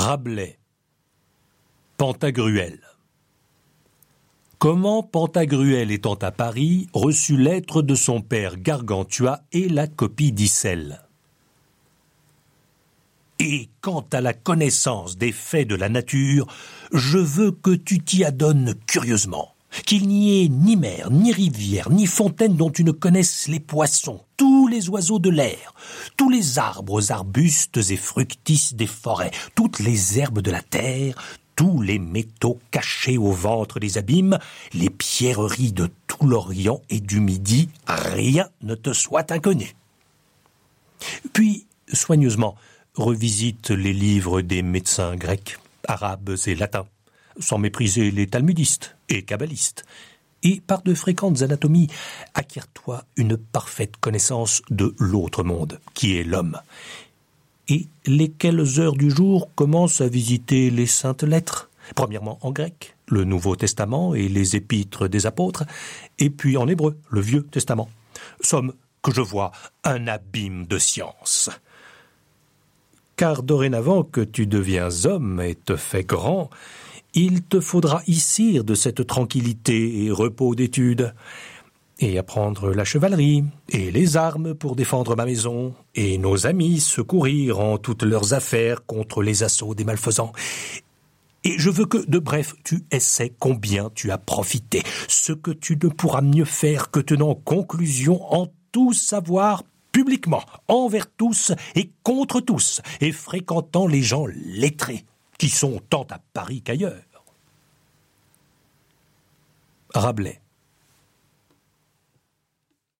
Rabelais. Pantagruel. Comment Pantagruel étant à Paris reçut l'être de son père Gargantua et la copie d'Issel. Et quant à la connaissance des faits de la nature, je veux que tu t'y adonnes curieusement qu'il n'y ait ni mer, ni rivière, ni fontaine dont tu ne connaisses les poissons, les oiseaux de l'air, tous les arbres, arbustes et fructices des forêts, toutes les herbes de la terre, tous les métaux cachés au ventre des abîmes, les pierreries de tout l'Orient et du Midi, rien ne te soit inconnu. Puis, soigneusement, revisite les livres des médecins grecs, arabes et latins sans mépriser les talmudistes et kabbalistes, et par de fréquentes anatomies, acquiert-toi une parfaite connaissance de l'autre monde, qui est l'homme. Et lesquelles heures du jour commencent à visiter les saintes lettres? Premièrement en grec, le Nouveau Testament et les épîtres des apôtres, et puis en hébreu, le Vieux Testament. Somme que je vois un abîme de science. Car dorénavant que tu deviens homme et te fais grand, il te faudra issir de cette tranquillité et repos d'études, et apprendre la chevalerie, et les armes pour défendre ma maison, et nos amis secourir en toutes leurs affaires contre les assauts des malfaisants. Et je veux que, de bref, tu essaies combien tu as profité, ce que tu ne pourras mieux faire que tenant conclusion en tout savoir publiquement, envers tous et contre tous, et fréquentant les gens lettrés qui sont tant à Paris qu'ailleurs. Rabelais.